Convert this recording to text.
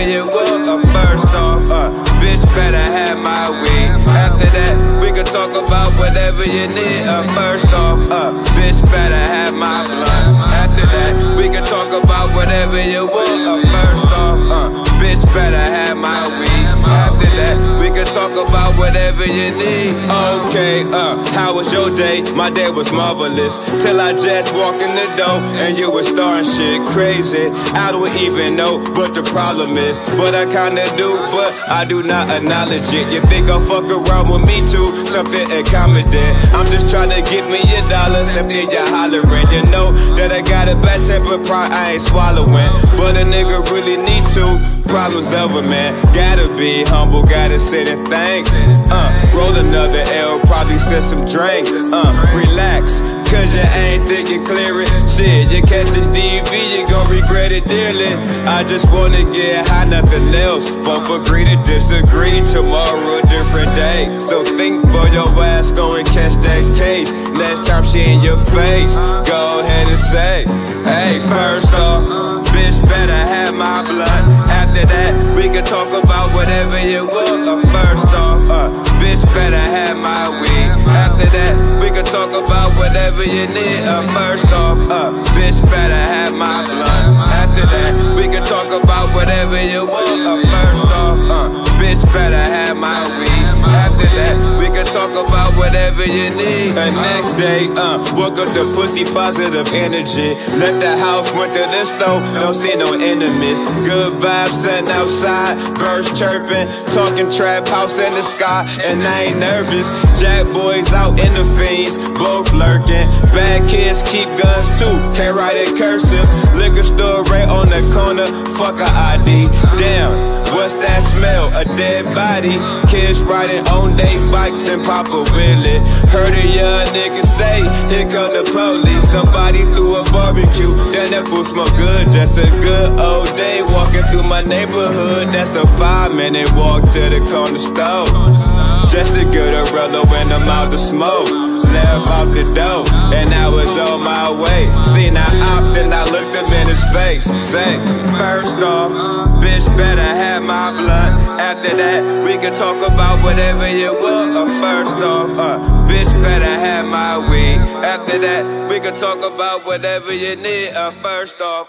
whatever you want. Uh, first off, uh, bitch better have my weed. After that, we can talk about whatever you need. Uh, first off, uh, bitch better have my blood. After that, we can talk about whatever you want. Uh, first off, uh, bitch better have talk about whatever you need. Okay, uh, how was your day? My day was marvelous. Till I just walked in the door and you were starting shit crazy. I don't even know what the problem is, but I kinda do, but I do not acknowledge it. You think I'll fuck around with me too? Something accommodate. I'm just trying to get me your dollars and then you're hollering. You know that I got a bad temper, pride I ain't swallowing, but a nigga really need to. Problems over, man. Gotta be humble, gotta sit and think. Uh, roll another L, probably set some drink. Uh, relax. Cause you ain't thinking clear it. Shit, you catch a DV, you gon' regret it dearly. I just wanna get high, nothing else. But for agree to disagree, tomorrow a different day. So think for your ass, go and catch that case. Next time she in your face, go ahead and say, Hey, first off, bitch better have my blood. After that, we can talk about whatever you want. First off, uh, bitch better have my weed. After that, we can talk about whatever you need. Uh, first off, uh, bitch better have my blood. After that, we can talk about whatever you want. Uh, first off, uh, bitch better talk about whatever you need. The next day, uh, woke up to pussy positive energy. Left the house, went to the store, don't see no enemies. Good vibes sitting outside, birds chirping, talking trap house in the sky, and I ain't nervous. Jack boys out in the fiends, both lurking. Bad kids keep guns too, can't write it cursive. Liquor store right on the corner, fuck a ID. Damn, smell? A dead body. Kids riding on they bikes and Papa Willie. Heard a young nigga say, here come the police. Somebody threw a barbecue, then that food smell good. Just a good old day walking through my neighborhood. That's a five minute walk to the corner store. Just to get a rello when I'm out to smoke. Left out the door, and I was on my way. Seen I opt and I looked him in his face. Say, first off, bitch better have my blood. After that, we can talk about whatever you want. Uh, first off, uh, bitch better have my weed. After that, we can talk about whatever you need. Uh, first off.